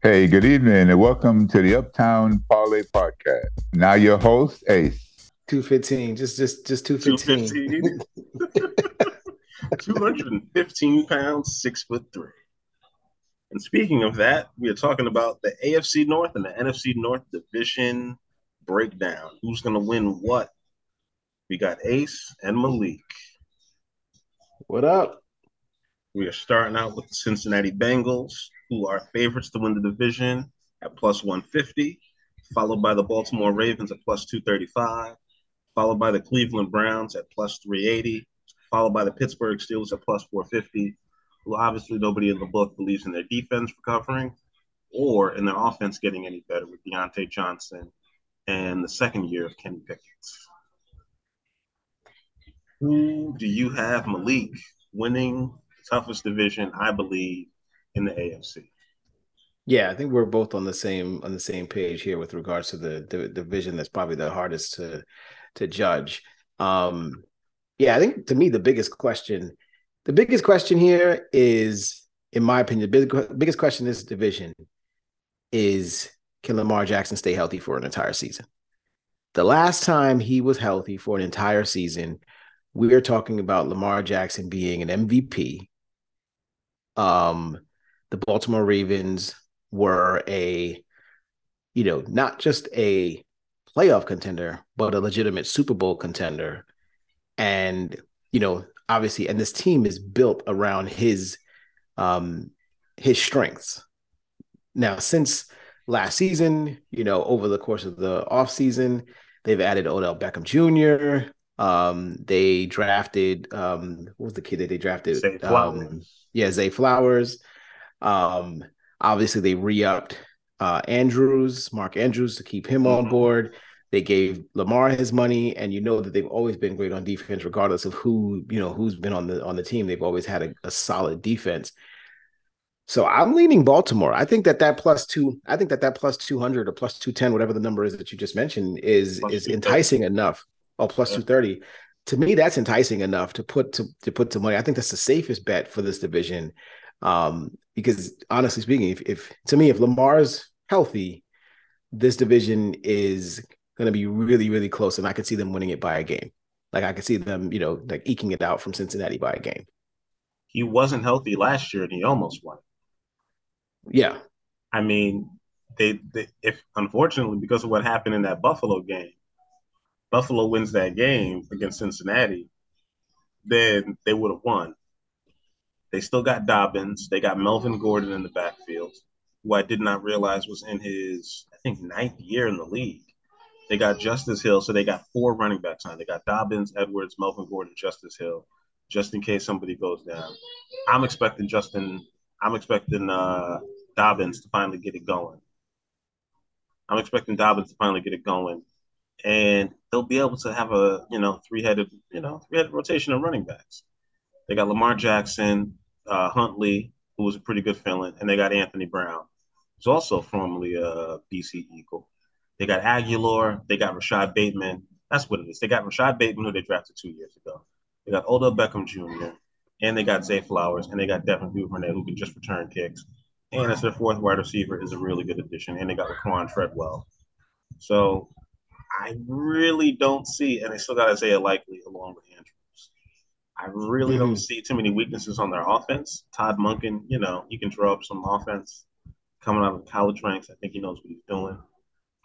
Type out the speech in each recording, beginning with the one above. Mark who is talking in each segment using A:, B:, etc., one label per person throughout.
A: Hey, good evening, and welcome to the Uptown Parlay Podcast. Now, your host, Ace.
B: Two fifteen, just just just two fifteen.
C: 215 pounds, six foot three. And speaking of that, we are talking about the AFC North and the NFC North division breakdown. Who's going to win what? We got Ace and Malik.
B: What up?
C: We are starting out with the Cincinnati Bengals, who are favorites to win the division at plus 150, followed by the Baltimore Ravens at plus 235, followed by the Cleveland Browns at plus 380, followed by the Pittsburgh Steelers at plus 450. Well, obviously, nobody in the book believes in their defense recovering or in their offense getting any better with Diontae Johnson and the second year of Kenny Pickett. Who do you have, Malik, winning the toughest division, I believe, in the AFC?
B: Yeah, I think we're both on the same on the same page here with regards to the the division that's probably the hardest to to judge. Um, yeah, I think to me the biggest question, the biggest question here is, in my opinion, the big, biggest question in this division is can Lamar Jackson stay healthy for an entire season? The last time he was healthy for an entire season, we are talking about Lamar Jackson being an MVP. Um, the Baltimore Ravens were a, you know, not just a playoff contender, but a legitimate Super Bowl contender. And you know obviously and this team is built around his um his strengths. Now since last season you know over the course of the off season they've added odell beckham jr um they drafted um what was the kid that they drafted?
C: Zay Flowers.
B: um yeah zay flowers um obviously they re-upped uh andrews mark andrews to keep him on
C: Mhm.
B: board they gave Lamar his money, and you know that they've always been great on defense, regardless of who you know who's been on the on the team. They've always had a, a solid defense. So I'm leaning Baltimore. I think that that plus two, I think that that plus two hundred or plus two ten, whatever the number is that you just mentioned, is
C: Plus
B: is enticing enough. Oh, plus
C: Yeah.
B: two thirty. To me, that's enticing enough to put to to put some money. I think that's the safest bet for this division. Um, because honestly speaking, if, if to me, if Lamar's healthy, this division is going to be really, really close, and I could see them winning it by a game. Like I could see them, you know, like eking it out from Cincinnati by a game.
C: He wasn't healthy last year and he almost won.
B: Yeah,
C: I mean, they, they if unfortunately because of what happened in that Buffalo game, Buffalo wins that game against Cincinnati, then they would have won. They still got Dobbins. They got Melvin Gordon in the backfield, who I did not realize was in his, I think, ninth year in the league. They got Justice Hill, so they got four running backs on. They got Dobbins, Edwards, Melvin Gordon, Justice Hill, just in case somebody goes down. I'm expecting Justin. I'm expecting uh, Dobbins to finally get it going. I'm expecting Dobbins to finally get it going, and they'll be able to have a you know three headed you know three headed rotation of running backs. They got Lamar Jackson, uh, Huntley, who was a pretty good filling, and they got Anthony Brown, who's also formerly a BC Eagle. They got Agholor, they got Rashad Bateman. That's what it is. They got Rashad Bateman, who they drafted two years ago. They got Odell Beckham Jr. and they got Zay Flowers, and they got Devin Duvernay, who can just return kicks. And as their fourth wide receiver is a really good addition, and they got Laquan Treadwell. So I really don't see, and they still got Isaiah Likely along with Andrews. I really don't
B: Mhm.
C: see too many weaknesses on their offense. Todd Monken, you know, he can draw up some offense coming out of college ranks. I think he knows what he's doing.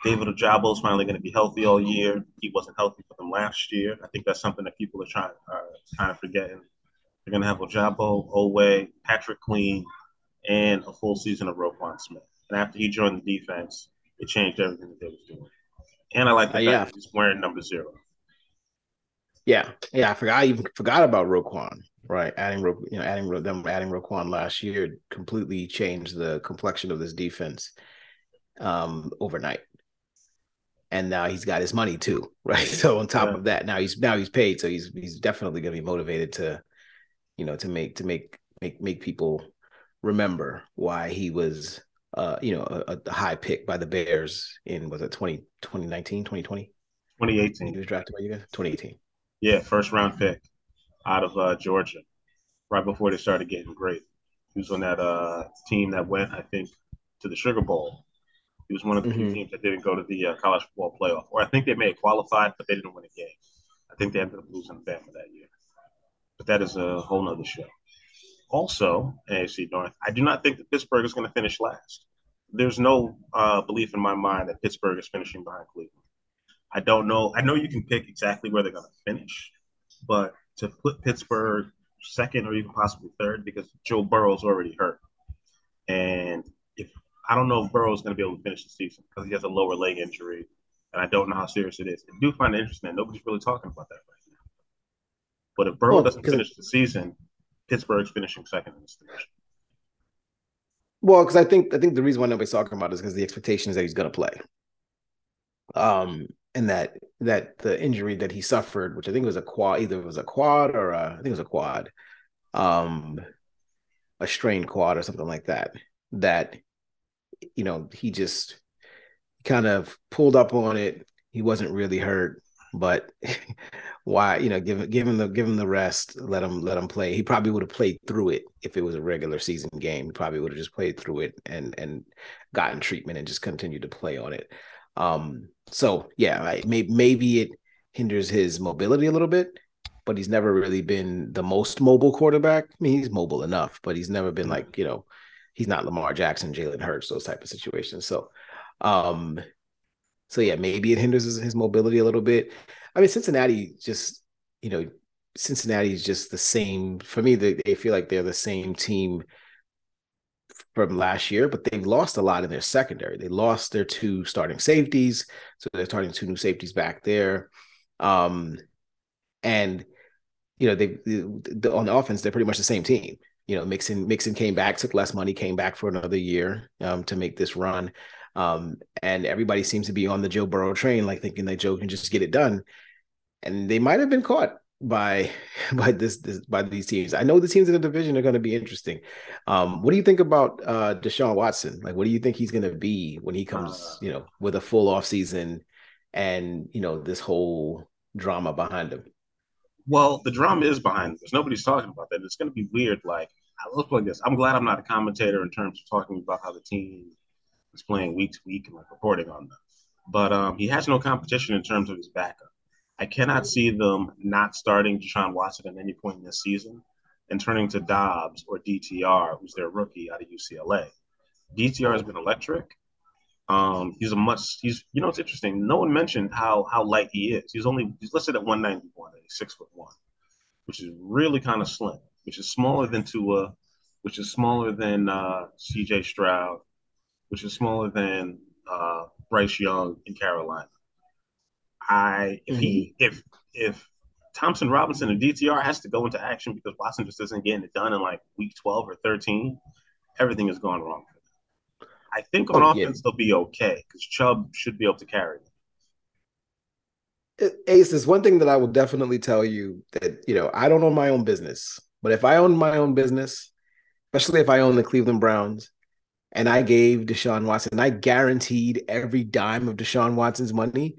C: David Ojabo is finally going to be healthy all year. He wasn't healthy for them last year. I think that's something that people are trying are kind of forgetting. They're going to have Ojabo, Oweh, Patrick Queen, and a full season of Roquan Smith. And after he joined the defense, it changed everything that they was doing. And I like the
B: Uh,
C: fact
B: yeah.
C: that he's wearing number zero.
B: Yeah, yeah. I forgot. I even forgot about Roquan. Right, adding Ro- you know adding them adding Roquan last year completely changed the complexion of this defense um, overnight. And now he's got his money too, right? So on top
C: Yeah.
B: of that, now he's now he's paid, so he's he's definitely going to be motivated to, you know, to make to make make make people remember why he was, uh, you know, a, a high pick by the Bears in was it 20, 2019, 2020? When he was drafted by you guys, 2018.
C: Yeah, first round pick out of uh, Georgia, right before they started getting great. He was on that uh, team that went, I think, to the Sugar Bowl. He was one of the few
B: Mhm.
C: teams that didn't go to the uh, college football playoff, or I think they may have qualified, but they didn't win a game. I think they ended up losing to Bama that year. But that is a whole nother show. Also, AFC North, I do not think that Pittsburgh is going to finish last. There's no uh, belief in my mind that Pittsburgh is finishing behind Cleveland. I don't know. I know you can pick exactly where they're going to finish, but to put Pittsburgh second or even possibly third because Joe Burrow's already hurt, and if I don't know if Burrow's going to be able to finish the season because he has a lower leg injury, and I don't know how serious it is. I do find it interesting that nobody's really talking about that right now. But if Burrow
B: Well,
C: doesn't finish the season, Pittsburgh's finishing second in this division.
B: Well, because I think I think the reason why nobody's talking about it is because the expectation is that he's going to play. Um, and that that the injury that he suffered, which I think was a quad, either it was a quad or a, I think it was a quad, um, a strained quad or something like that. That you know he just kind of pulled up on it. He wasn't really hurt, but why you know give give him the give him the rest let him let him play he probably would have played through it if it was a regular season game he probably would have just played through it and and gotten treatment and just continued to play on it um so yeah I, may, maybe it hinders his mobility a little bit but he's never really been the most mobile quarterback i mean he's mobile enough but he's never been like you know he's not lamar jackson jalen hurts those type of situations so um so yeah, maybe it hinders his, his mobility a little bit. I mean, Cincinnati just, you know, Cincinnati is just the same for me. They, they feel like they're the same team from last year, but they lost a lot in their secondary. They lost their two starting safeties, so they're starting two new safeties back there. Um, and you know, they, they on the offense, they're pretty much the same team. You know, Mixon Mixon came back, took less money, came back for another year um, to make this run. Um, and everybody seems to be on the Joe Burrow train, like thinking that Joe can just get it done. And they might have been caught by by this, this by these teams. I know the teams in the division are going to be interesting. Um, what do you think about uh, Deshaun Watson? Like, what do you think he's going to be when he comes,
C: Uh,
B: you know, with a full off season and you know this whole drama behind him?
C: Well, the drama is behind this. Nobody's talking about that. It's going to be weird. Like, I look like this. I'm glad I'm not a commentator in terms of talking about how the team is playing week to week and like reporting on them. But um, he has no competition in terms of his backup. I cannot see them not starting Deshaun Watson at any point in this season and turning to Dobbs or DTR, who's their rookie out of UCLA. DTR has been electric. Um, he's a much he's you know it's interesting. No one mentioned how how light he is. He's only he's listed at 191, and he's six foot one, which is really kind of slim, which is smaller than Tua, which is smaller than uh, CJ Stroud, which is smaller than uh, Bryce Young in Carolina. I if he mm-hmm. if if Thompson Robinson and DTR has to go into action because Watson just isn't getting it done in like week 12 or 13, everything is going wrong for them. I think on
B: Oh, yeah.
C: offense they'll be okay because Chubb should be able to carry them.
B: Ace, there's one thing that I will definitely tell you that, you know, I don't own my own business, but if I own my own business, especially if I own the Cleveland Browns and I gave Deshaun Watson, I guaranteed every dime of Deshaun Watson's money.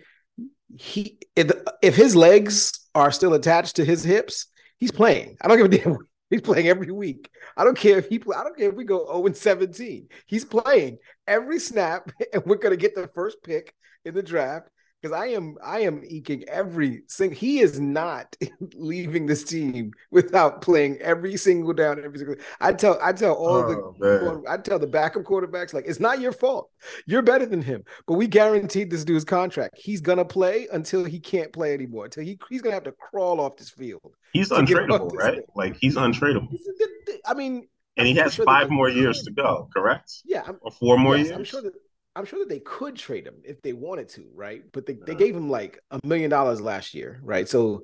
B: He, if, if his legs are still attached to his hips, he's playing. I don't give a damn. He's playing every week. I don't care if he play, I don't care if we go 0 and 17. He's playing every snap, and we're gonna get the first pick in the draft because I am I am eking every single. He is not leaving this team without playing every single down. Every single. I tell I tell all
C: Oh, man.
B: the I tell the backup quarterbacks like it's not your fault. You're better than him, but we guaranteed this dude's contract. He's gonna play until he can't play anymore. Until he he's gonna have to crawl off this field.
C: He's untradeable, right?
B: thing.
C: Like he's untradeable,
B: This is the- I mean,
C: and he
B: I'm
C: has
B: sure
C: five more years to go. Correct?
B: yeah, I'm,
C: Or four more
B: yes,
C: years?
B: I'm sure that I'm sure that they could trade him if they wanted to, right? But they, they gave him like a million dollars last year, right? So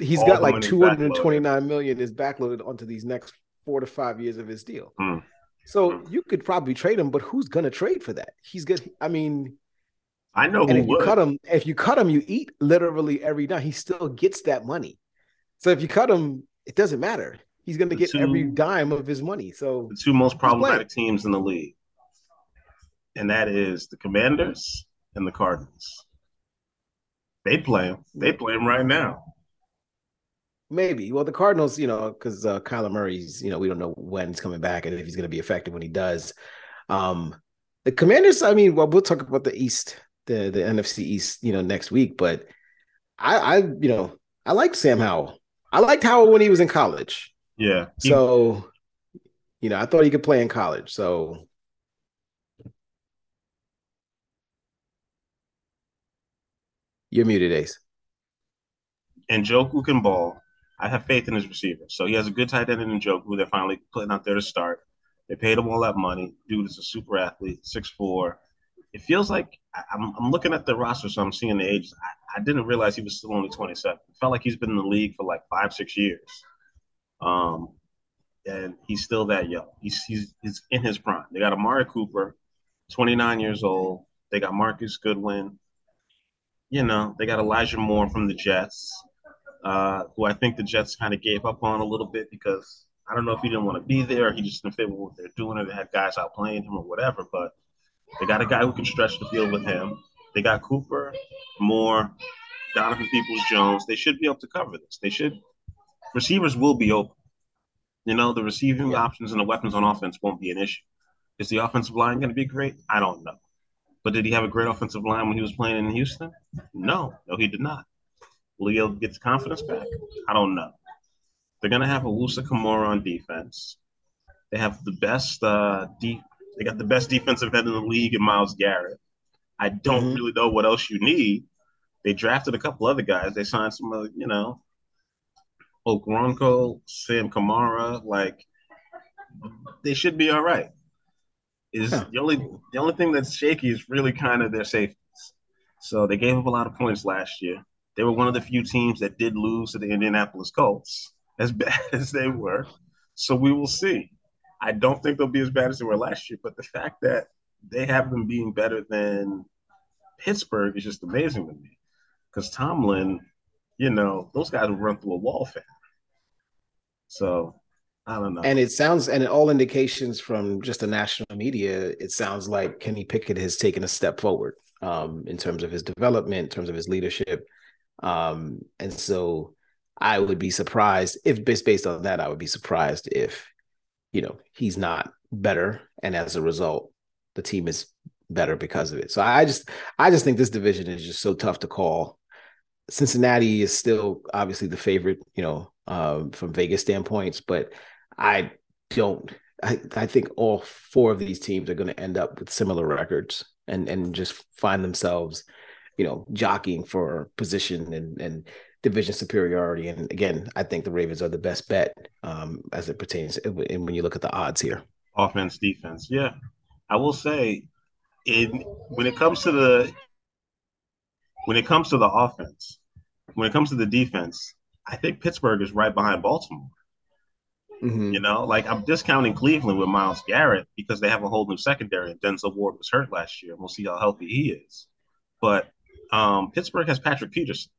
B: he's
C: All
B: got like
C: money's
B: 229 million is backloaded onto these next four to five years of his deal.
C: Hmm.
B: So
C: Hmm.
B: you could probably trade him, but who's gonna trade for that? He's good. I mean,
C: I know
B: and if you cut him, if you cut him, you eat literally every dime. He still gets that money. So if you cut him, it doesn't matter. He's gonna
C: The
B: get every dime of his money. So
C: the two most problematic teams in the league, and that is the Commanders and the Cardinals. They play them. They play them right now.
B: Maybe. Well, the Cardinals, you know, because uh, Kyler Murray's, you know, we don't know when he's coming back and if he's going to be effective when he does. Um, the Commanders, I mean, well, we'll talk about the East, the the NFC East, you know, next week. But I, I, you know, I like Sam Howell. I liked Howell when he was in college.
C: Yeah.
B: So, you know, I thought he could play in college. So you're muted, Ace.
C: And Njoku can ball. I have faith in his receiver. So he has a good tight end in Njoku. They're finally putting out there to start. They paid him all that money. Dude is a super athlete, six four. It feels like I'm, I'm looking at the roster, so I'm seeing the ages. I, I didn't realize he was still only 27. It felt like he's been in the league for like five, six years. Um, and he's still that young. He's, he's, he's in his prime. They got Amari Cooper, 29 years old. They got Marquise Goodwin. You know, they got Elijah Moore from the Jets, uh, who I think the Jets kind of gave up on a little bit because I don't know if he didn't want to be there, or he just didn't fit with what they're doing, or they had guys out playing him or whatever. But they got a guy who can stretch the field with him. They got Cooper, Moore, Donovan Peoples Jones. They should be able to cover this. They should. Receivers will be open. You know, the receiving yeah. options and the weapons on offense won't be an issue. Is the offensive line going to be great? I don't know. But did he have a great offensive line when he was playing in Houston? No, no, he did not. Leo gets the confidence back? I don't know. They're going to have Owusu Koramoah on defense. They have the best uh, deep. They got the best defensive end in the league in Myles Garrett. I don't mm-hmm. really know what else you need. They drafted a couple other guys. They signed some, uh, you know, Okoronkwo, Sam Kamara. Like they should be all right. Is the only the only thing that's shaky is really kind of their safeties. So they gave up a lot of points last year. They were one of the few teams that did lose to the Indianapolis Colts as bad as they were. So we will see. I don't think they'll be as bad as they were last year, but the fact that they have them being better than Pittsburgh is just amazing to me. Because Tomlin, you know, those guys will run through a wall fan. So I don't know.
B: And it sounds, and all indications from just the national media, it sounds like Kenny Pickett has taken a step forward um, in terms of his development, in terms of his leadership. Um, and so I would be surprised if based on that, I would be surprised if, you know, he's not better. And as a result, the team is better because of it. So I just I just think this division is just so tough to call. Cincinnati is still obviously the favorite, you know, um, from Vegas standpoints, but I don't. I, I think all four of these teams are going to end up with similar records and and just find themselves, you know, jockeying for position and and division superiority. And again, I think the Ravens are the best bet um, as it pertains and when you look at the odds here.
C: Offense, defense, yeah. I will say, in when it comes to the when it comes to the offense, when it comes to the defense, I think Pittsburgh is right behind Baltimore. Mm-hmm. You know, like I'm discounting Cleveland with Myles Garrett because they have a whole new secondary, and Denzel Ward was hurt last year. We'll see how healthy he is. But um, Pittsburgh has Patrick Peterson.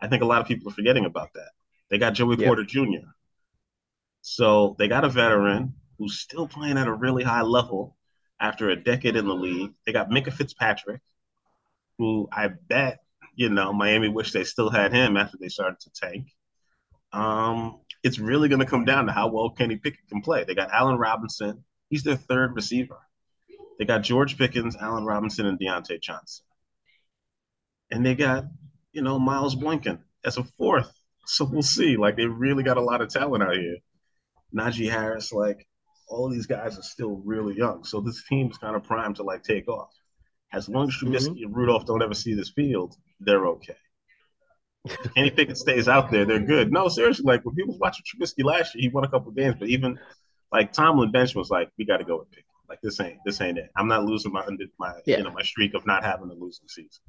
C: I think a lot of people are forgetting about that. They got Joey yep. Porter Jr. So they got a veteran who's still playing at a really high level after a decade in the league. They got Minkah Fitzpatrick, who I bet, you know, Miami wish they still had him after they started to tank. Um, it's really going to come down to how well Kenny Pickett can play. They got Allen Robinson. He's their third receiver. They got George Pickens, Allen Robinson, and Diontae Johnson. And they got you know, Miles Boykin as a fourth. So we'll see. Like they really got a lot of talent out here. Najee Harris, like all these guys are still really young. So this team's kind of primed to like take off. As long as Trubisky mm-hmm. and Rudolph don't ever see this field, they're okay. If Kenny Pickett stays out there, they're good. No, seriously, like when people was watching Trubisky last year, he won a couple games, but even like Tomlin bench was like, we got to go with Pickett. Like this ain't this ain't it. I'm not losing my my yeah. you know my streak of not having a losing season.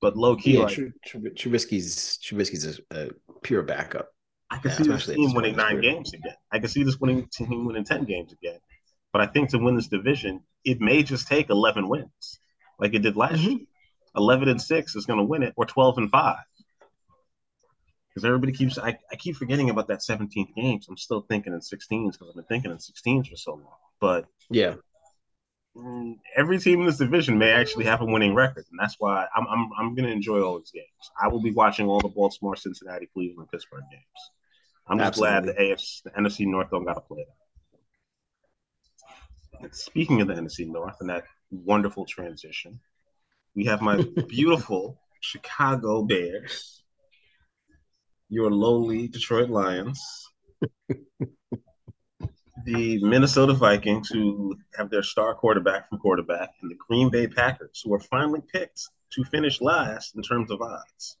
C: But low key, yeah, like, Tr-
B: Tr- Trubisky's Trubisky's a, a, pure backup.
C: I can yeah, see this team winning nine games again. I can see this winning team winning ten games again. But I think to win this division, it may just take eleven wins, like it did last mm-hmm. year. Eleven and six is going to win it, or twelve and five. Because everybody keeps, I, I keep forgetting about that 17th game. So I'm still thinking in 16s because I've been thinking in 16s for so long. But
B: yeah, mm,
C: every team in this division may actually have a winning record, and that's why I'm I'm I'm going to enjoy all these games. I will be watching all the Baltimore, Cincinnati, Cleveland, Pittsburgh games. I'm just Absolutely. glad the AFC, the NFC North don't got to play that. speaking of the NFC North and that wonderful transition, we have my beautiful Chicago Bears, your lowly Detroit Lions, the Minnesota Vikings, who have their star quarterback from quarterback, and the Green Bay Packers, who are finally picked to finish last in terms of odds.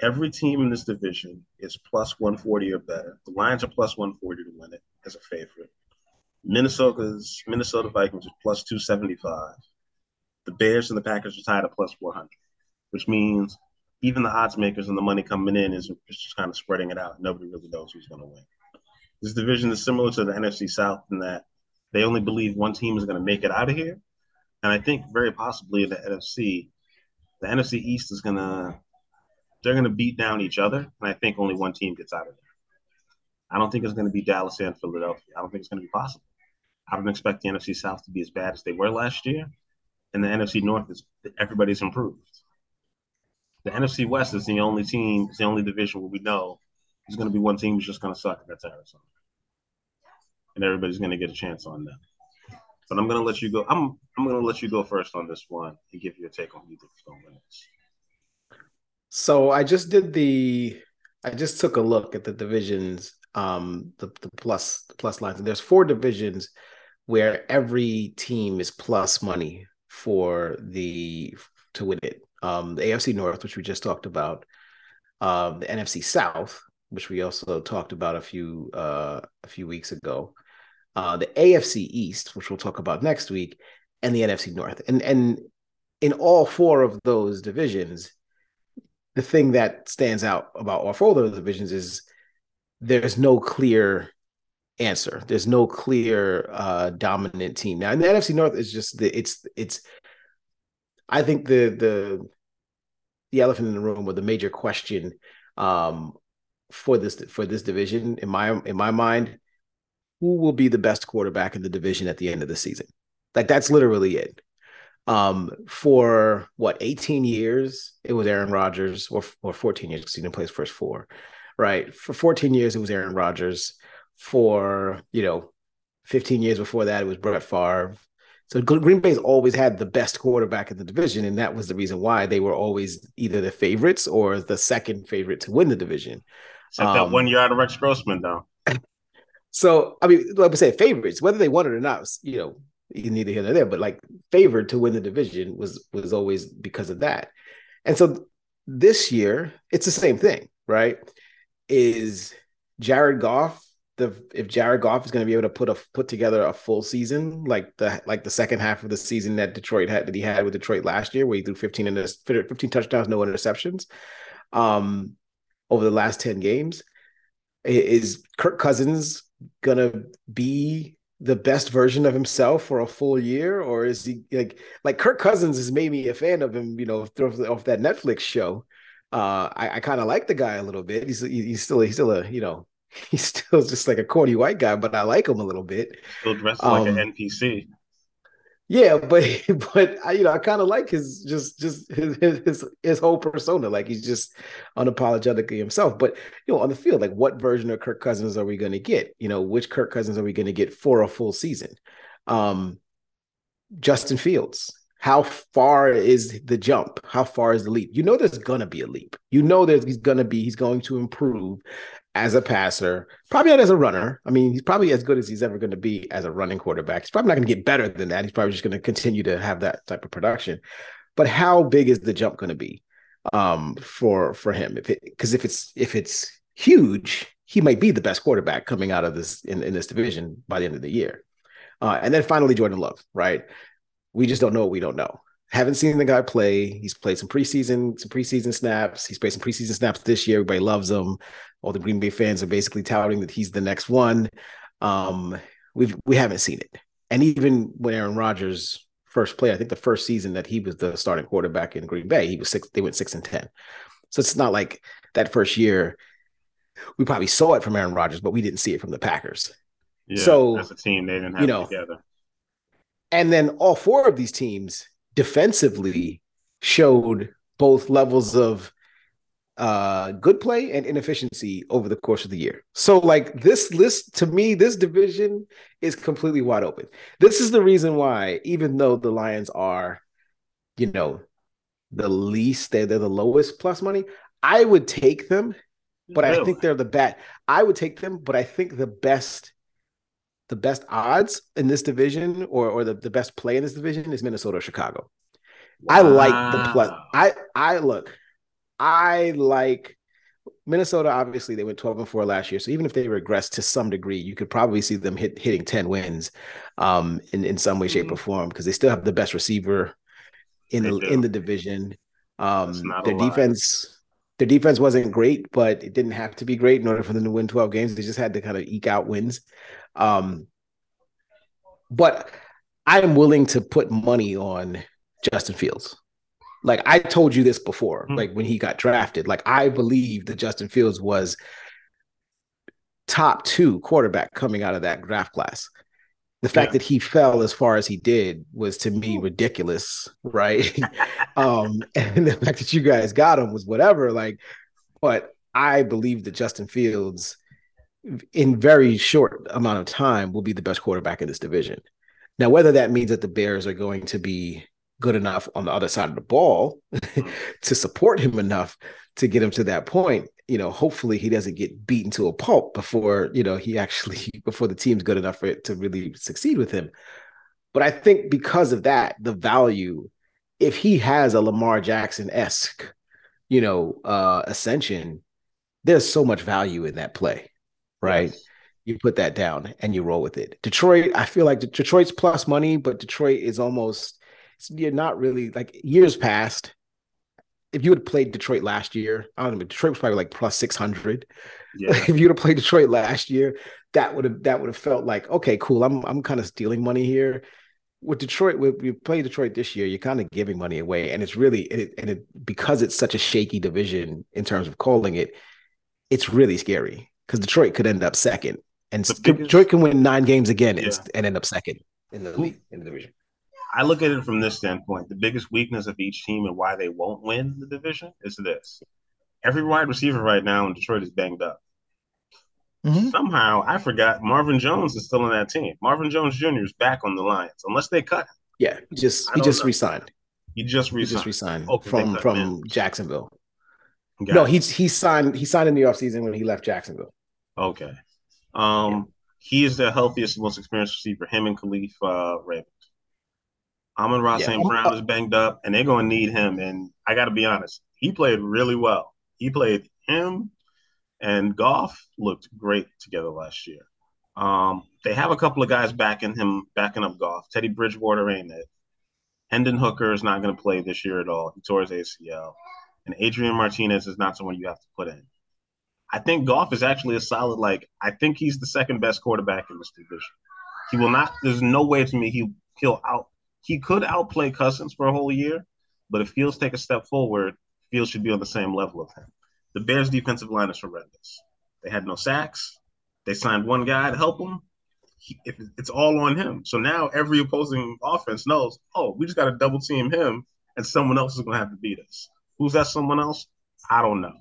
C: Every team in this division is plus 140 or better. The Lions are plus 140 to win it as a favorite. Minnesota's Minnesota Vikings are plus 275. The Bears and the Packers are tied at plus 400, which means even the odds makers and the money coming in is, just kind of spreading it out. Nobody really knows who's going to win. This division is similar to the NFC South in that they only believe one team is going to make it out of here. And I think very possibly the NFC, the NFC East is going to they're going to beat down each other, and I think only one team gets out of there. I don't think it's going to be Dallas and Philadelphia. I don't think it's going to be possible. I don't expect the NFC South to be as bad as they were last year, and the NFC North is everybody's improved. The NFC West is the only team, it's the only division where we know there's going to be one team who's just going to suck, and that's Arizona, and everybody's going to get a chance on them. But I'm going to let you go. I'm I'm going to let you go first on this one and give you a take on who you think is going to win.
B: So I just did the I just took a look at the divisions, um, the, the plus the plus lines. And there's four divisions where every team is plus money for the to win it. Um, the AFC North, which we just talked about, um, the NFC South, which we also talked about a few uh, a few weeks ago, uh, the AFC East, which we'll talk about next week, and the NFC North. And and in all four of those divisions, the thing that stands out about all four of those divisions is there's no clear answer. There's no clear uh, dominant team. Now in the NFC North is just the it's it's I think the the the elephant in the room or the major question um, for this for this division in my in my mind who will be the best quarterback in the division at the end of the season like that's literally it um, for what 18 years it was Aaron Rodgers, or or 14 years because he didn't play his first four, right? For 14 years it was Aaron Rodgers. For you know, 15 years before that it was Brett Favre. So Green Bay's always had the best quarterback in the division, and that was the reason why they were always either the favorites or the second favorite to win the division.
C: Except um, that one year out of Rex Grossman, though.
B: So I mean, like I say, favorites, whether they won it or not, was, you know, you can neither here nor there, but like favored to win the division was was always because of that. And so this year, it's the same thing, right? Is Jared Goff the if Jared Goff is going to be able to put a put together a full season like the like the second half of the season that Detroit had that he had with Detroit last year, where he threw 15 in this 15 touchdowns, no interceptions, um, over the last 10 games, is Kirk Cousins gonna be the best version of himself for a full year, or is he like like Kirk Cousins has made me a fan of him? You know, off that Netflix show. Uh, I, I kind of like the guy a little bit. He's he's still he's still a you know he's still just like a corny white guy, but I like him a little bit.
C: Still dressed um, like an um, NPC.
B: Yeah, but but I, you know, I kind of like his just just his, his his whole persona. Like he's just unapologetically himself. But you know, on the field, like what version of Kirk Cousins are we going to get? You know, which Kirk Cousins are we going to get for a full season? Um, Justin Fields. How far is the jump? How far is the leap? You know, there's gonna be a leap. You know, there's he's gonna be. He's going to improve as a passer, probably not as a runner. I mean, he's probably as good as he's ever going to be as a running quarterback. He's probably not going to get better than that. He's probably just going to continue to have that type of production. But how big is the jump going to be um, for for him? If because if it's if it's huge, he might be the best quarterback coming out of this in, in this division by the end of the year. Uh, and then finally, Jordan Love, right? We just don't know what we don't know. Haven't seen the guy play. He's played some preseason, some preseason snaps. He's played some preseason snaps this year. Everybody loves him. All the Green Bay fans are basically touting that he's the next one. Um, we've we haven't seen it. And even when Aaron Rodgers first played, I think the first season that he was the starting quarterback in Green Bay, he was six. They went six and ten. So it's not like that first year. We probably saw it from Aaron Rodgers, but we didn't see it from the Packers.
C: Yeah, so as a team, they didn't have you know, together.
B: And then all four of these teams defensively showed both levels of uh good play and inefficiency over the course of the year. So like this list to me this division is completely wide open. This is the reason why even though the Lions are you know the least they're, they're the lowest plus money, I would take them but really? I think they're the best. I would take them, but I think the best the best odds in this division or or the, the best play in this division is Minnesota or Chicago. Wow. I like the plus. I I look, I like Minnesota. Obviously, they went twelve and four last year, so even if they regress to some degree, you could probably see them hit hitting ten wins, um, in in some way, shape, or mm-hmm. form because they still have the best receiver in they the do. in the division. Um, their defense, their defense wasn't great, but it didn't have to be great in order for them to win twelve games. They just had to kind of eke out wins. Um, but I am willing to put money on Justin Fields. Like I told you this before, mm-hmm. like when he got drafted, like I believe that Justin Fields was top two quarterback coming out of that draft class. The fact yeah. that he fell as far as he did was to me ridiculous, right? um, and the fact that you guys got him was whatever, like, but I believe that Justin Fields in very short amount of time will be the best quarterback in this division. Now, whether that means that the Bears are going to be good enough on the other side of the ball to support him enough to get him to that point, you know, hopefully he doesn't get beaten to a pulp before, you know, he actually before the team's good enough for it to really succeed with him. But I think because of that, the value, if he has a Lamar Jackson-esque, you know, uh ascension, there's so much value in that play right? Yes. You put that down and you roll with it. Detroit, I feel like Detroit's plus money, but Detroit is almost you're not really like years past. If you had played Detroit last year, I don't know, Detroit was probably like plus six hundred. Yeah. if you'd have played Detroit last year, that would have that would have felt like okay, cool. I'm I'm kind of stealing money here. With Detroit, with you play Detroit this year, you're kind of giving money away, and it's really it, and it because it's such a shaky division in terms of calling it, it's really scary because Detroit could end up second, and biggest, Detroit can win nine games again yeah. and, and, end up second in the league in the division.
C: I look at it from this standpoint: the biggest weakness of each team and why they won't win the division is this: every wide receiver right now in Detroit is banged up. Mm-hmm. Somehow, I forgot Marvin Jones is still on that team. Marvin Jones Jr. is back on the Lions, unless they cut him.
B: Yeah, he just he just know. resigned.
C: He just resigned. He
B: just resigned okay, from from Jacksonville. Got no, he's he signed he signed in the offseason when he left Jacksonville.
C: Okay. Um yeah. he is the healthiest, most experienced receiver, him and Kalif uh Raymond. Amon-Ra yeah. St. Brown is banged up and they're gonna need him. And I gotta be honest, he played really well. He played him and Goff looked great together last year. Um, they have a couple of guys backing him, backing up Goff. Teddy Bridgewater ain't it. Hendon Hooker is not going to play this year at all. He tore his ACL and Adrian Martinez is not someone you have to put in. I think Goff is actually a solid. Like I think he's the second best quarterback in this division. He will not. There's no way to me he he'll out. He could outplay Cousins for a whole year, but if Fields take a step forward, Fields should be on the same level of him. The Bears' defensive line is horrendous. They had no sacks. They signed one guy to help them. He, it's all on him. So now every opposing offense knows, oh, we just got to double team him, and someone else is going to have to beat us. Who's that someone else? I don't know.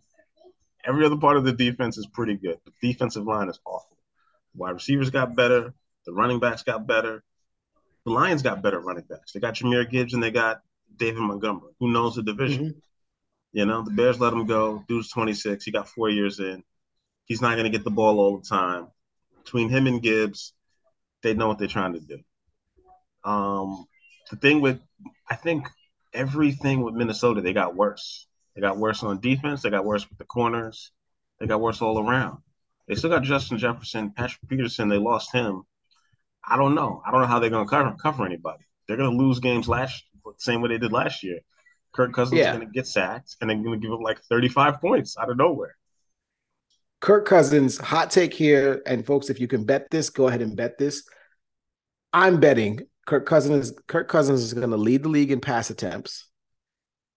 C: Every other part of the defense is pretty good. The defensive line is awful. Wide receivers got better. The running backs got better. The Lions got better running backs. They got Jahmyr Gibbs and they got David Montgomery. Who knows the division? Mm-hmm. You know, the Bears let him go. Dude's 26. He got four years in. He's not going to get the ball all the time. Between him and Gibbs, they know what they're trying to do. Um, the thing with, I think everything with Minnesota, they got worse. They got worse on defense. They got worse with the corners. They got worse all around. They still got Justin Jefferson, Patrick Peterson. They lost him. I don't know. I don't know how they're going to cover cover anybody. They're going to lose games last same way they did last year. Kirk Cousins yeah. is going to get sacked, and they're going to give up like 35 points out of nowhere.
B: Kirk Cousins, hot take here, and folks, if you can bet this, go ahead and bet this. I'm betting Kirk Cousins Kirk Cousins is going to lead the league in pass attempts.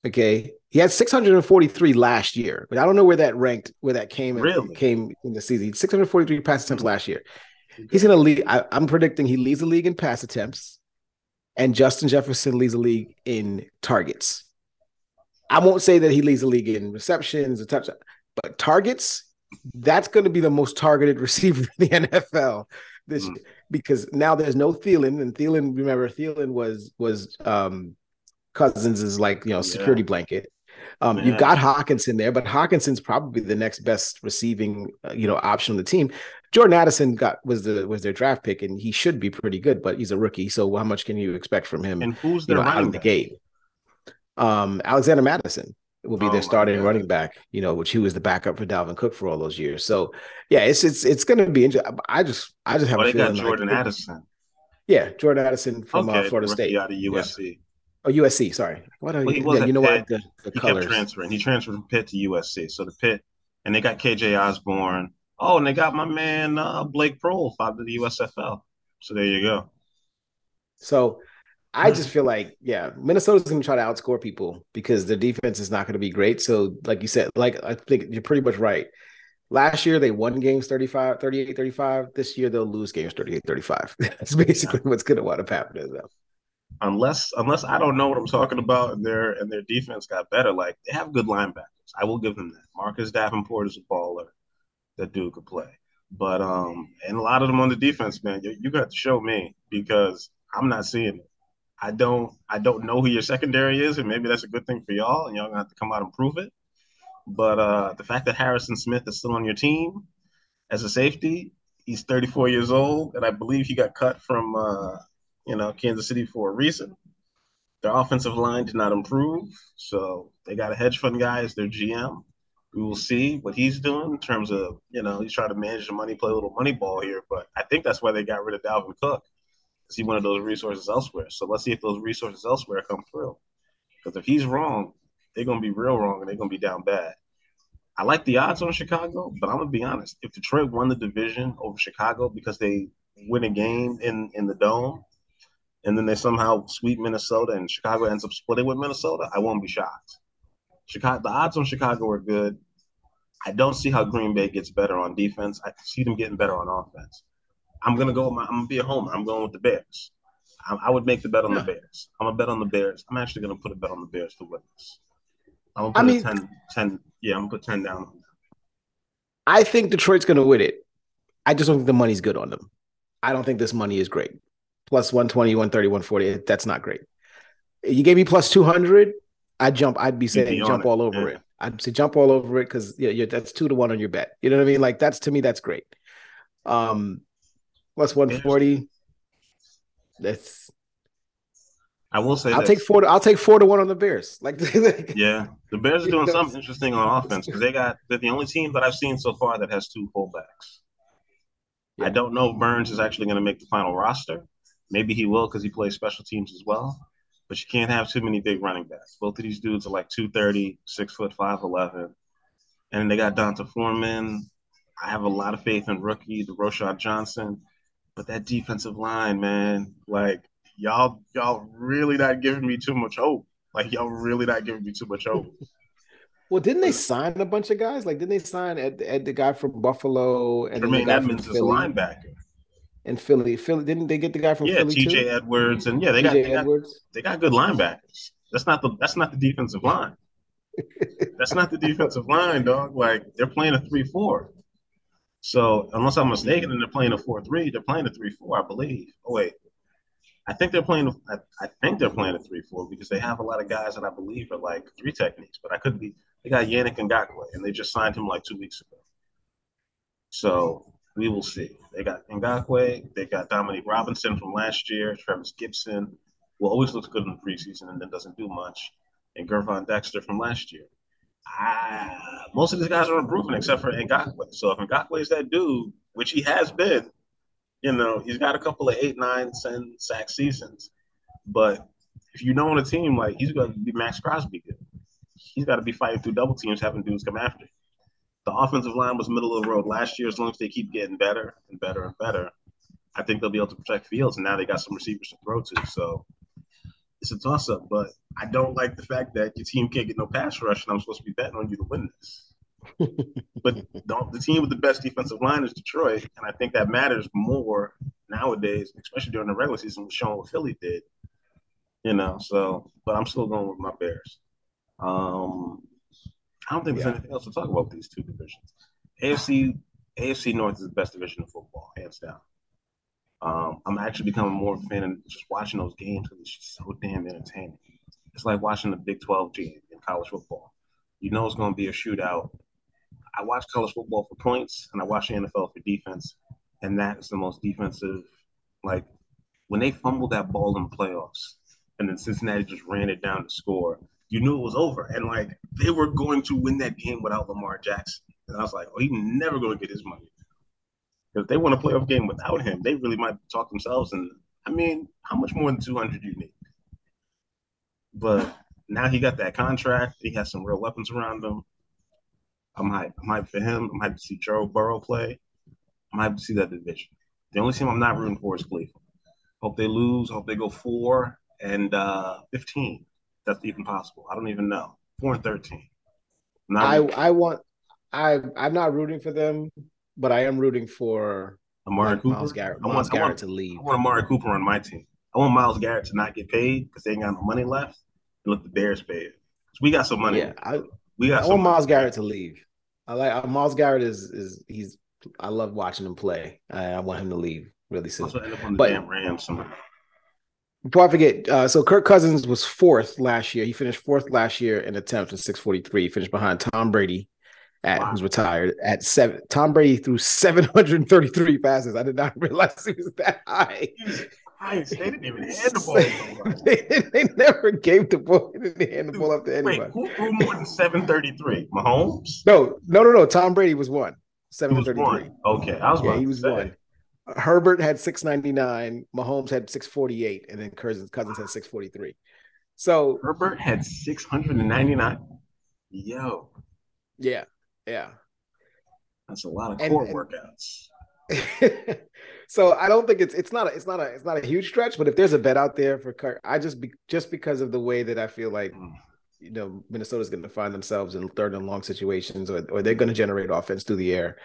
B: Okay, he had 643 last year, but I don't know where that ranked, where that came really? came in the season. 643 pass attempts last year. He's going to lead. I, I'm predicting he leads the league in pass attempts, and Justin Jefferson leads the league in targets. I won't say that he leads the league in receptions, but targets. That's going to be the most targeted receiver in the NFL this mm. Because now there's no Thielen, and Thielen, remember, Thielen was was um Cousins is like you know security yeah. blanket. Um, you've got Hockenson there, but Hockenson's probably the next best receiving, uh, you know, option on the team. Jordan Addison got was the was their draft pick, and he should be pretty good, but he's a rookie. So how much can you expect from him?
C: And who's their you know,
B: out of the gate? Um, Alexander Mattison will be oh their starting running back. You know, which he was the backup for Dalvin Cook for all those years. So yeah, it's it's it's going to be interesting. I just I just have
C: well,
B: a feeling
C: got Jordan like, Addison.
B: Yeah, Jordan Addison from uh, okay, uh, Florida State
C: out of USC.
B: Yeah. Oh, USC. Sorry.
C: What are well, you? Yeah, you know Pitt. what? The, the he colors. kept transferring. He transferred from Pitt to USC. So the Pitt, and they got KJ Osborn. Oh, and they got my man uh, Blake Proehl out of the USFL. So there you go.
B: So I just feel like, yeah, Minnesota's going to try to outscore people because their defense is not going to be great. So, like you said, like I think you're pretty much right. Last year they won games 35, 38, 35. This year they'll lose games 38, 35. That's basically what's going to wind up happening though
C: unless unless I don't know what I'm talking about and their and their defense got better, like they have good linebackers. I will give them that. Marcus Davenport is a baller. That dude could play. But um and a lot of them on the defense, man, you, you got to show me because I'm not seeing it. I don't I don't know who your secondary is, and maybe that's a good thing for y'all, and y'all gonna have to come out and prove it. But uh the fact that Harrison Smith is still on your team as a safety, he's 34 years old, and I believe he got cut from uh you know, Kansas City for a reason. Their offensive line did not improve, so they got a hedge fund guy as their GM. We will see what he's doing in terms of, you know, he's trying to manage the money, play a little money ball here. But I think that's why they got rid of Dalvin Cook, because one of those resources elsewhere. So let's see if those resources elsewhere come through. Because if he's wrong, they're going to be real wrong and they're going to be down bad. I like the odds on Chicago, but I'm going to be honest. If Detroit won the division over Chicago because they win a game in, in the dome, and then they somehow sweep Minnesota and Chicago ends up splitting with Minnesota, I won't be shocked. Chicago, the odds on Chicago are good. I don't see how Green Bay gets better on defense. I see them getting better on offense. I'm gonna go. My, I'm gonna be a homer. I'm going with the Bears. I, I would make the bet on yeah. the Bears. I'm gonna bet on the Bears. I'm actually gonna put a bet on the Bears to win this. I'm gonna put I mean, 10, 10, Yeah, I'm gonna put ten down.
B: I think Detroit's gonna win it. I just don't think the money's good on them. I don't think this money is great plus 120, 130, 140. That's not great. You gave me plus 200, I'd jump. I'd be saying jump all over yeah. it. I'd say jump all over it because yeah, that's two to one on your bet. You know what I mean? Like that's to me, that's great. Um, plus 140. That's
C: I will say
B: I'll this. take four. To, I'll take four to one on the Bears. Like,
C: yeah, the Bears are doing something interesting on offense because they got they're the only team that I've seen so far that has two fullbacks. Yeah. I don't know if Burns is actually going to make the final roster. Maybe he will because he plays special teams as well. But you can't have too many big running backs. Both of these dudes are like 230, six foot five, 11. And they got D'Onta Foreman. I have a lot of faith in rookie, the Roschon Johnson. But that defensive line, man, like y'all, y'all really not giving me too much hope. Like y'all really not giving me too much hope.
B: Well, didn't they sign a bunch of guys? Like, didn't they sign Ed, Ed the guy from Buffalo
C: and Tremaine Edmunds is a linebacker
B: in Philly. Philly didn't they get the guy from
C: yeah,
B: Philly
C: TJ Edwards and yeah, they got, they got they got good linebackers. That's not the that's not the defensive line. that's not the defensive line, dog. Like they're playing a three four. So unless I'm mistaken, and they're playing a four three, they're playing a three four, I believe. Oh wait, I think they're playing. I, think they're playing a three four because they have a lot of guys that I believe are like three techniques, but I could be. They got Yannick Ngakoue, and they just signed him like two weeks ago. So we will see. They got Ngakoue, they got Dominique Robinson from last year, Trevis Gipson, who always looks good in the preseason and then doesn't do much, and Gervon Dexter from last year. I, most of these guys are improving except for Ngakoue. So if Ngakoue is that dude, which he has been, you know, he's got a couple of eight, nine, ten sack seasons. But if you know on a team, like he's going to be Maxx Crosby good. He's got to be fighting through double teams, having dudes come after him the offensive line was middle of the road last year. As long as they keep getting better and better and better, I think they'll be able to protect Fields. And now they got some receivers to throw to. So it's a toss up. But I don't like the fact that your team can't get no pass rush, and I'm supposed to be betting on you to win this. but the team with the best defensive line is Detroit, and I think that matters more nowadays, especially during the regular season, showing what Philly did. You know, so but I'm still going with my Bears. Um, I don't think there's yeah. anything else to talk about these two divisions. AFC AFC North is the best division of football, hands down. Um, I'm actually becoming more of a fan of just watching those games because it's just so damn entertaining. It's like watching the Big 12 game in college football. You know it's going to be a shootout. I watch college football for points, and I watch the NFL for defense, and that is the most defensive. Like when they fumbled that ball in the playoffs, and then Cincinnati just ran it down to score. You knew it was over, and like they were going to win that game without Lamar Jackson. And I was like, oh, he's never going to get his money. If they want to play a playoff game without him, they really might talk themselves. And I mean, how much more than 200 do you need? But now he got that contract. He has some real weapons around him. I'm hyped. I'm hyped for him. I'm hyped to see Joe Burrow play. I'm hyped to see that division. The only team I'm not rooting for is Cleveland. Hope they lose. Hope they go four and uh, 15. That's even possible. I don't even know. Four and 13.
B: I I want I I'm not rooting for them, but I am rooting for
C: Amari Cooper.
B: Myles Garrett. Myles want, Garrett want, to leave.
C: I want Amari Cooper on my team. I want Myles Garrett to not get paid because they ain't got no money left. And let the Bears pay it. We got some money.
B: Yeah, I, we got. I want Myles Garrett to leave. I like uh, Myles Garrett is is he's. I love watching him play. I, I want him to leave really soon.
C: Also end up on the but, damn Rams
B: Before I forget, uh, so Kirk Cousins was fourth last year. He finished fourth last year in attempts with 643. He finished behind Tom Brady at wow. who's retired at seven. Tom Brady threw 733 passes. I did not realize he was that high.
C: They didn't even hand the ball. they,
B: they never gave the ball. They didn't hand the ball up to anybody.
C: Wait, who threw more than 733? Mahomes?
B: No, no, no, no. Tom Brady was one. 733.
C: Okay. I was
B: yeah, he was say. one. Herbert had 699, Mahomes had 648, and then Cousins, Cousins had 643. So
C: Herbert had 699. Yo.
B: Yeah. Yeah.
C: That's a lot of and, core and, workouts.
B: so I don't think it's it's not a it's not a it's not a huge stretch, but if there's a bet out there for Kirk, I just be just because of the way that I feel like mm. you know Minnesota's going to find themselves in third and long situations, or or they're going to generate offense through the air.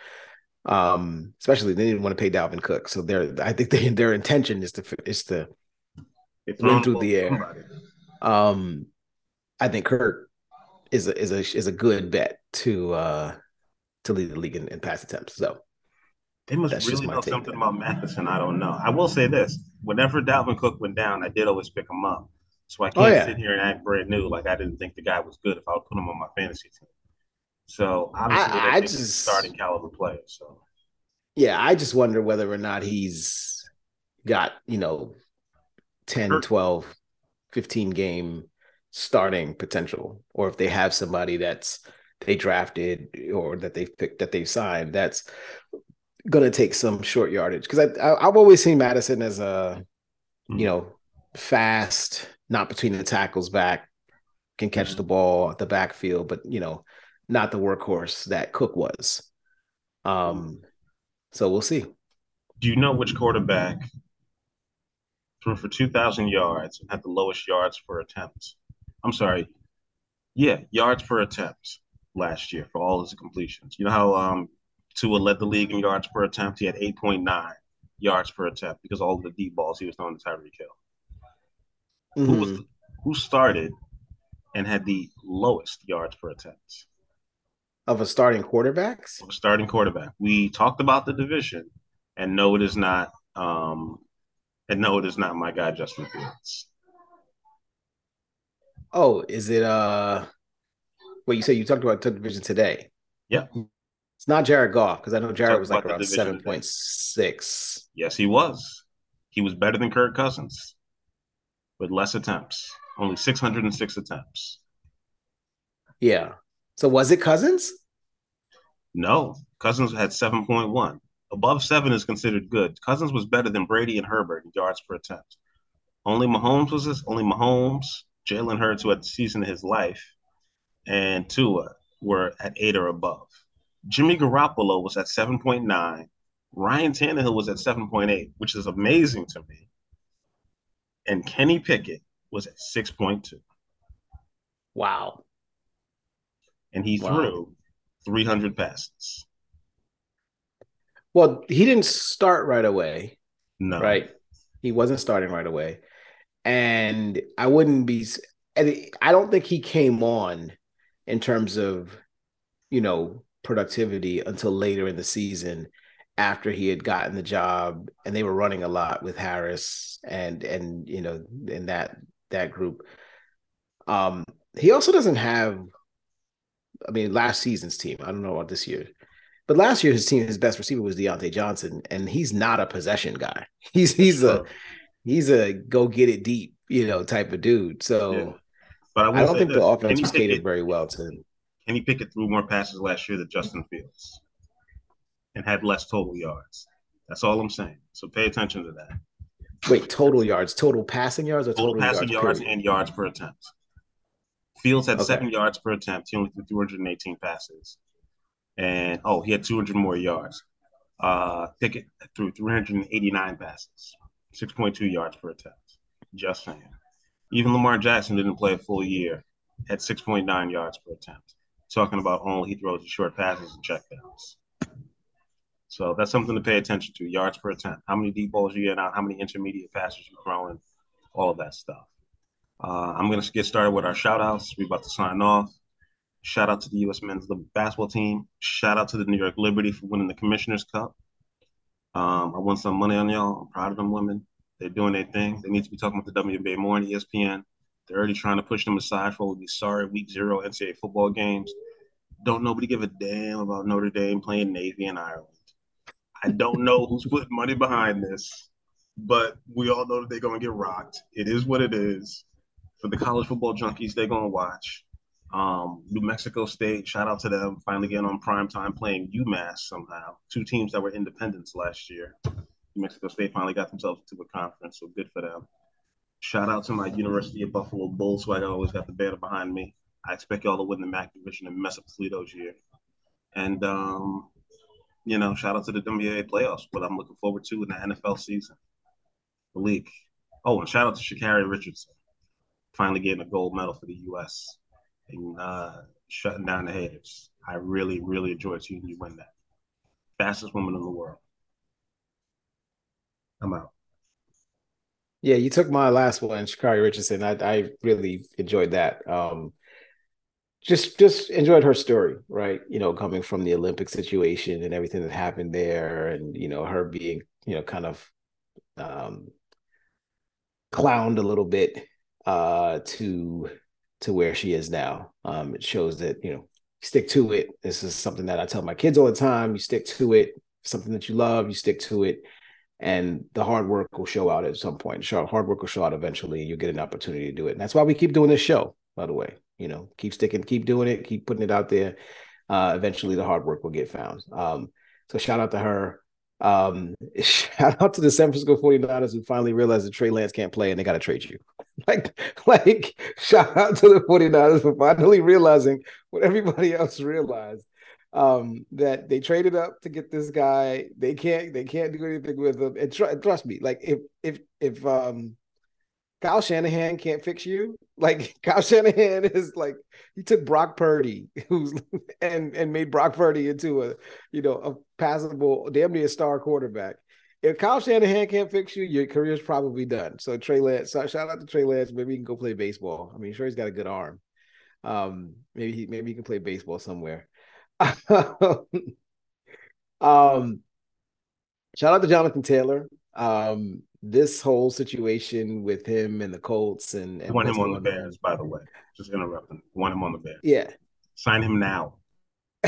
B: Um, especially they didn't want to pay Dalvin Cook, so their I think they, their intention is to is to run through the air. Um, I think Kirk is a is a is a good bet to uh to lead the league in, in pass attempts. So
C: they must really know something about Mattison. I don't know. I will say this: whenever Dalvin Cook went down, I did always pick him up. So I oh, can't oh, yeah. sit here and act brand new like I didn't think the guy was good if I would put him on my fantasy team. So obviously, I, I just starting caliber player. So
B: yeah, I just wonder whether or not he's got you know 10, sure. 12, 15 game starting potential, or if they have somebody that's they drafted or that they've picked that they've signed that's going to take some short yardage because I, I have always seen Mattison as a mm-hmm. you know fast, not between the tackles back, can catch mm-hmm. the ball at the backfield, but you know not the workhorse that Cook was. Um, so we'll see.
C: Do you know which quarterback threw for two thousand yards and had the lowest yards per attempt? I'm sorry. Yeah, yards per attempt last year for all his completions. You know how um, Tua led the league in yards per attempt? He had 8.9 yards per attempt because all of the deep balls he was throwing to Tyreek Hill. Mm-hmm. Who was mm-hmm. who started and had the lowest yards per attempt?
B: Of a starting quarterbacks?
C: A starting quarterback. We talked about the division, and no, it is not. Um, and no, it is not my guy Justin Fields.
B: Oh, is it uh Wait, you said you talked about the division today?
C: Yeah.
B: It's not Jared Goff because I know Jared was like around seven point six.
C: Yes, he was. He was better than Kirk Cousins with less attempts, only six hundred and six attempts.
B: Yeah. So was it Cousins?
C: No, Cousins had seven point one. Above seven is considered good. Cousins was better than Brady and Herbert in yards per attempt. Only Mahomes was this. Only Mahomes, Jalen Hurts, who had the season of his life, and Tua were at eight or above. Jimmy Garoppolo was at 7.9. Ryan Tannehill was at 7.8, which is amazing to me. And Kenny Pickett was at 6.2.
B: Wow.
C: And he wow. threw 300 passes.
B: Well, he didn't start right away.
C: No.
B: Right. He wasn't starting right away. And I wouldn't be I don't think he came on in terms of, you know, productivity until later in the season after he had gotten the job and they were running a lot with Harris and and you know in that that group. Um he also doesn't have I mean last season's team. I don't know about this year. But last year his team his best receiver was Diontae Johnson and he's not a possession guy. He's he's a he's a go get it deep, you know, type of dude. So yeah. But I, I don't think the offense was catered very well to him.
C: Kenny Pickett threw more passes last year than Justin Fields and had less total yards. That's all I'm saying. So pay attention to that.
B: Wait, total yards, total passing yards, or
C: total, total passing yards, yards and yards per attempt. Fields had okay. seven yards per attempt. He only threw 218 passes, and oh, he had 200 more yards. Uh, Pickett threw 389 passes, 6.2 yards per attempt. Just saying. Even Lamar Jackson didn't play a full year, had 6.9 yards per attempt. Talking about only he throws short passes and checkdowns. So that's something to pay attention to. Yards per attempt. How many deep balls you get out? How many intermediate passes you throwing? All of that stuff. Uh, I'm going to get started with our shout outs. We're about to sign off. Shout out to the U.S. men's basketball team. Shout out to the New York Liberty for winning the Commissioner's Cup. Um, I won some money on y'all. I'm proud of them women. They're doing their thing. They need to be talking with the WNBA more on ESPN. They're already trying to push them aside for these sorry week zero NCAA football games. Don't nobody give a damn about Notre Dame playing Navy in Ireland. I don't know who's putting money behind this, but we all know that they're going to get rocked. It is what it is. For the college football junkies, they're going to watch. Um, New Mexico State, shout out to them, finally getting on prime time playing UMass somehow. Two teams that were independents last year. New Mexico State finally got themselves to a conference, so good for them. Shout out to my University of Buffalo Bulls, who I always got the banner behind me. I expect y'all to win the MAC division and mess up Toledo's year. And um, you know, shout out to the WNBA playoffs, what I'm looking forward to in the NFL season. The league. Oh, and shout out to Sha'Carri Richardson, finally getting a gold medal for the U.S. and uh, shutting down the haters. I really, really enjoyed seeing you win that. Fastest woman in the world. I'm out.
B: Yeah, you took my last one, Sha'Carri Richardson. I, I really enjoyed that. Um, just just enjoyed her story, right? You know, coming from the Olympic situation and everything that happened there, and you know, her being, you know, kind of um clowned a little bit uh to to where she is now. Um, it shows that, you know, stick to it. This is something that I tell my kids all the time. You stick to it, something that you love, you stick to it. And the hard work will show out at some point. Hard work will show out eventually, and you get an opportunity to do it. And that's why we keep doing this show, by the way you know, keep sticking, keep doing it, keep putting it out there. Uh, eventually the hard work will get found. Um, so shout out to her. Um, shout out to the San Francisco 49ers who finally realized that Trey Lance can't play and they got to trade you. like, like shout out to the 49ers for finally realizing what everybody else realized. Um, that they traded up to get this guy. They can't, they can't do anything with him. And tr- trust me, like if, if, if, um, Kyle Shanahan can't fix you. Like Kyle Shanahan is like he took Brock Purdy, who's and and made Brock Purdy into a you know a passable, damn near star quarterback. If Kyle Shanahan can't fix you, your career's probably done. So Trey Lance, so shout out to Trey Lance. Maybe he can go play baseball. I mean, sure he's got a good arm. Um, maybe he maybe he can play baseball somewhere. um, shout out to Jonathan Taylor. Um, this whole situation with him and the Colts and, and
C: want him on the Bears, by the way. Just interrupting. Want him on the Bears.
B: Yeah.
C: Sign him now.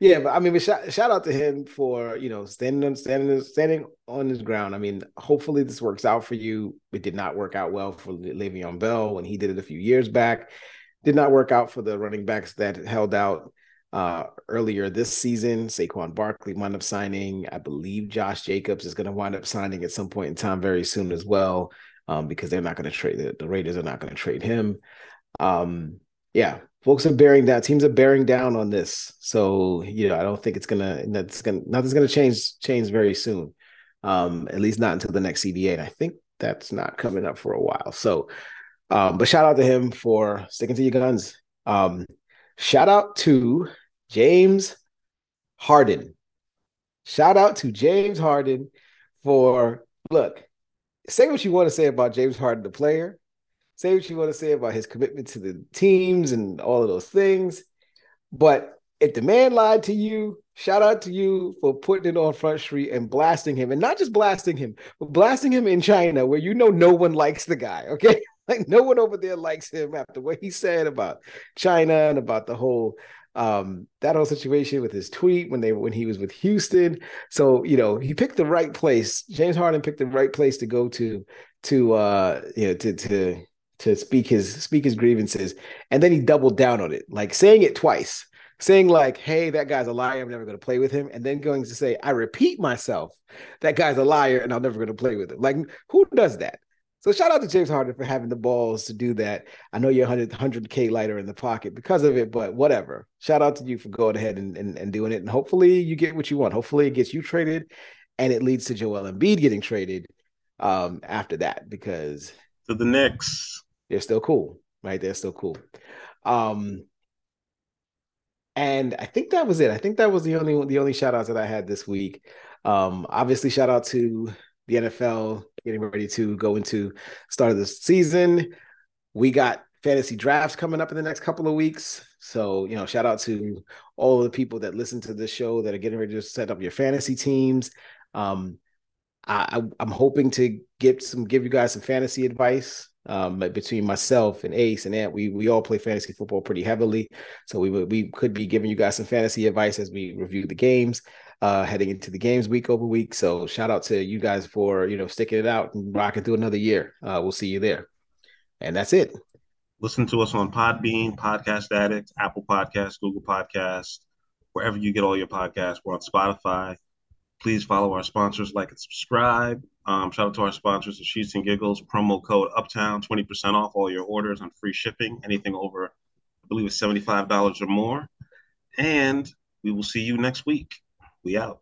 B: yeah, but I mean, but shout, shout out to him for you know standing standing standing on his ground. I mean, hopefully this works out for you. It did not work out well for Le'Veon Bell when he did it a few years back. Did not work out for the running backs that held out uh, earlier this season. Saquon Barkley wound up signing. I believe Josh Jacobs is going to wind up signing at some point in time very soon as well, um, because they're not going to trade the, the Raiders are not going to trade him. Um, yeah, folks are bearing down. Teams are bearing down on this. So you know, I don't think it's gonna that's gonna nothing's gonna change change very soon. Um, at least not until the next CBA, and I think that's not coming up for a while. So, um, but shout out to him for sticking to your guns. Um, shout out to James Harden. Shout out to James Harden for look, say what you want to say about James Harden, the player. say what you want to say about his commitment to the teams and all of those things. But if the man lied to you, shout out to you for putting it on Front Street and blasting him. And not just blasting him, but blasting him in China, where you know no one likes the guy. Okay. Like no one over there likes him after what he said about China and about the whole um that whole situation with his tweet when they when he was with Houston. So, you know, he picked the right place. James Harden picked the right place to go to to uh you know to to to speak his speak his grievances. And then he doubled down on it like saying it twice saying like hey that guy's a liar. I'm never going to play with him. And then going to say i repeat myself. That guy's a liar and i'm never going to play with him. Like who does that so shout out to James Harden for having the balls to do that. I know you're 100 100k lighter in the pocket because of it, but whatever. Shout out to you for going ahead and, and, and doing it. And hopefully you get what you want. Hopefully it gets you traded and it leads to Joel Embiid getting traded um, after that because
C: to the Knicks.
B: They're still cool, right? They're still cool. Um, and I think that was it. I think that was the only the only shout outs that I had this week. Um, obviously, shout out to the NFL getting ready to go into start of the season. We got fantasy drafts coming up in the next couple of weeks. So, you know, shout out to all the people that listen to this show that are getting ready to set up your fantasy teams. Um, I, I'm hoping to get some give you guys some fantasy advice. Um, between myself and Ace and Ant, we we all play fantasy football pretty heavily, so we we could be giving you guys some fantasy advice as we review the games, uh, heading into the games week over week. So shout out to you guys for you know sticking it out and rocking through another year. Uh, we'll see you there, and that's it.
C: Listen to us on Podbean, Podcast Addict, Apple Podcasts, Google Podcasts, wherever you get all your podcasts. We're on Spotify. Please follow our sponsors, like and subscribe. Um, shout out to our sponsors, the Sheets and Giggles. Promo code Uptown, 20% off all your orders on free shipping, anything over, I believe it's $75 or more. And we will see you next week. We out.